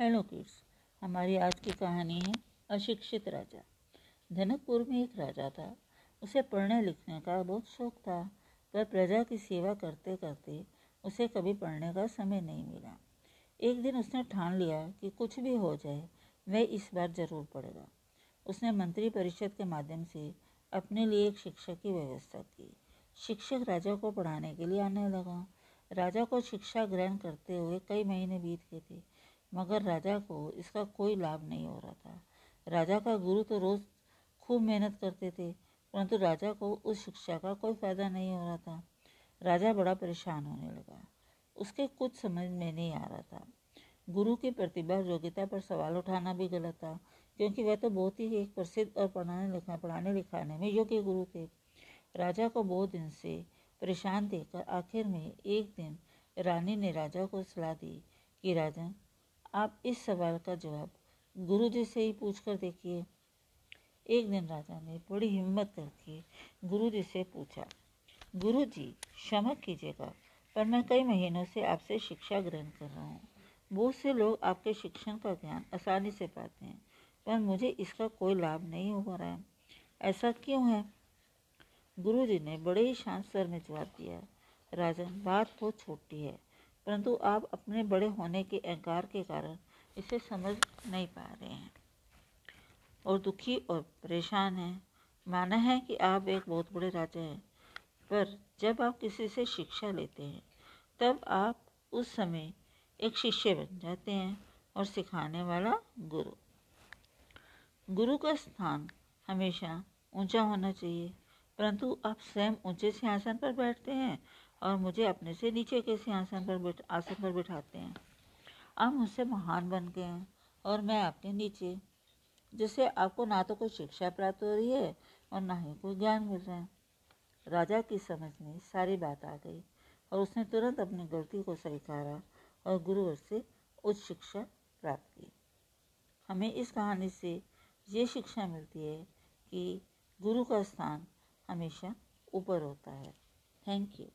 Hello kids, हमारी आज की कहानी है अशिक्षित राजा। जनकपुर में एक राजा था। उसे पढ़ने लिखने का बहुत शौक था, पर प्रजा की सेवा करते करते उसे कभी पढ़ने का समय नहीं मिला। एक दिन उसने ठान लिया कि कुछ भी हो जाए, वह इस बार ज़रूर पढ़ेगा। उसने मंत्री परिषद के माध्यम से अपने लिए एक शिक्षक की व्यवस्था की। शिक्षक राजा को पढ़ाने के लिए आने लगा। राजा को शिक्षा ग्रहण करते हुए कई महीने बीत गए थे। मगर राजा को इसका कोई लाभ नहीं हो रहा था। राजा का गुरु तो रोज़ खूब मेहनत करते थे, परंतु राजा को उस शिक्षा का कोई फ़ायदा नहीं हो रहा था। राजा बड़ा परेशान होने लगा। उसके कुछ समझ में नहीं आ रहा था। गुरु की प्रतिभा योग्यता पर सवाल उठाना भी गलत था, क्योंकि वह तो बहुत ही एक प्रसिद्ध और पढ़ाने लिखा पढ़ाने लिखाने में योग्य गुरु थे। राजा को बहुत दिन से परेशान देखकर आखिर में एक दिन रानी ने राजा को सलाह दी कि राजन आप इस सवाल का जवाब गुरु जी से ही पूछ कर देखिए। एक दिन राजा ने बड़ी हिम्मत करके गुरु जी से पूछा, गुरु जी, क्षमा कीजिएगा, पर मैं कई महीनों से आपसे शिक्षा ग्रहण कर रहा हूँ। बहुत से लोग आपके शिक्षण का ज्ञान आसानी से पाते हैं, पर मुझे इसका कोई लाभ नहीं हो रहा है। ऐसा क्यों है? गुरु जी ने बड़े ही शांत स्वर में जवाब दिया, राजन, बात बहुत छोटी है। परंतु आप अपने बड़े होने के अहंकार के कारण इसे समझ नहीं पा रहे हैं। और दुखी और परेशान हैं। माना है कि आप एक बहुत बड़े राजा हैं, पर जब आप किसी से शिक्षा लेते हैं, तब आप उस समय एक शिष्य बन जाते हैं और सिखाने वाला गुरु। गुरु का स्थान हमेशा ऊँचा होना चाहिए, परंतु आप स्वयं ऊँचे सिंहासन पर बैठते हैं और मुझे अपने से नीचे के सिंहासन पर बैठ, आसन पर बैठाते हैं? आप मुझसे महान बन गए हैं और मैं आपके नीचे, जिससे आपको ना तो कोई शिक्षा प्राप्त हो रही है और ना ही कोई ज्ञान मिल रहा है। राजा की समझ में सारी बात आ गई और उसने तुरंत अपनी गलती को स्वीकारा और गुरुवर से उच्च शिक्षा प्राप्त की। हमें इस कहानी से ये शिक्षा मिलती है कि गुरु का स्थान हमेशा ऊपर होता है। Thank you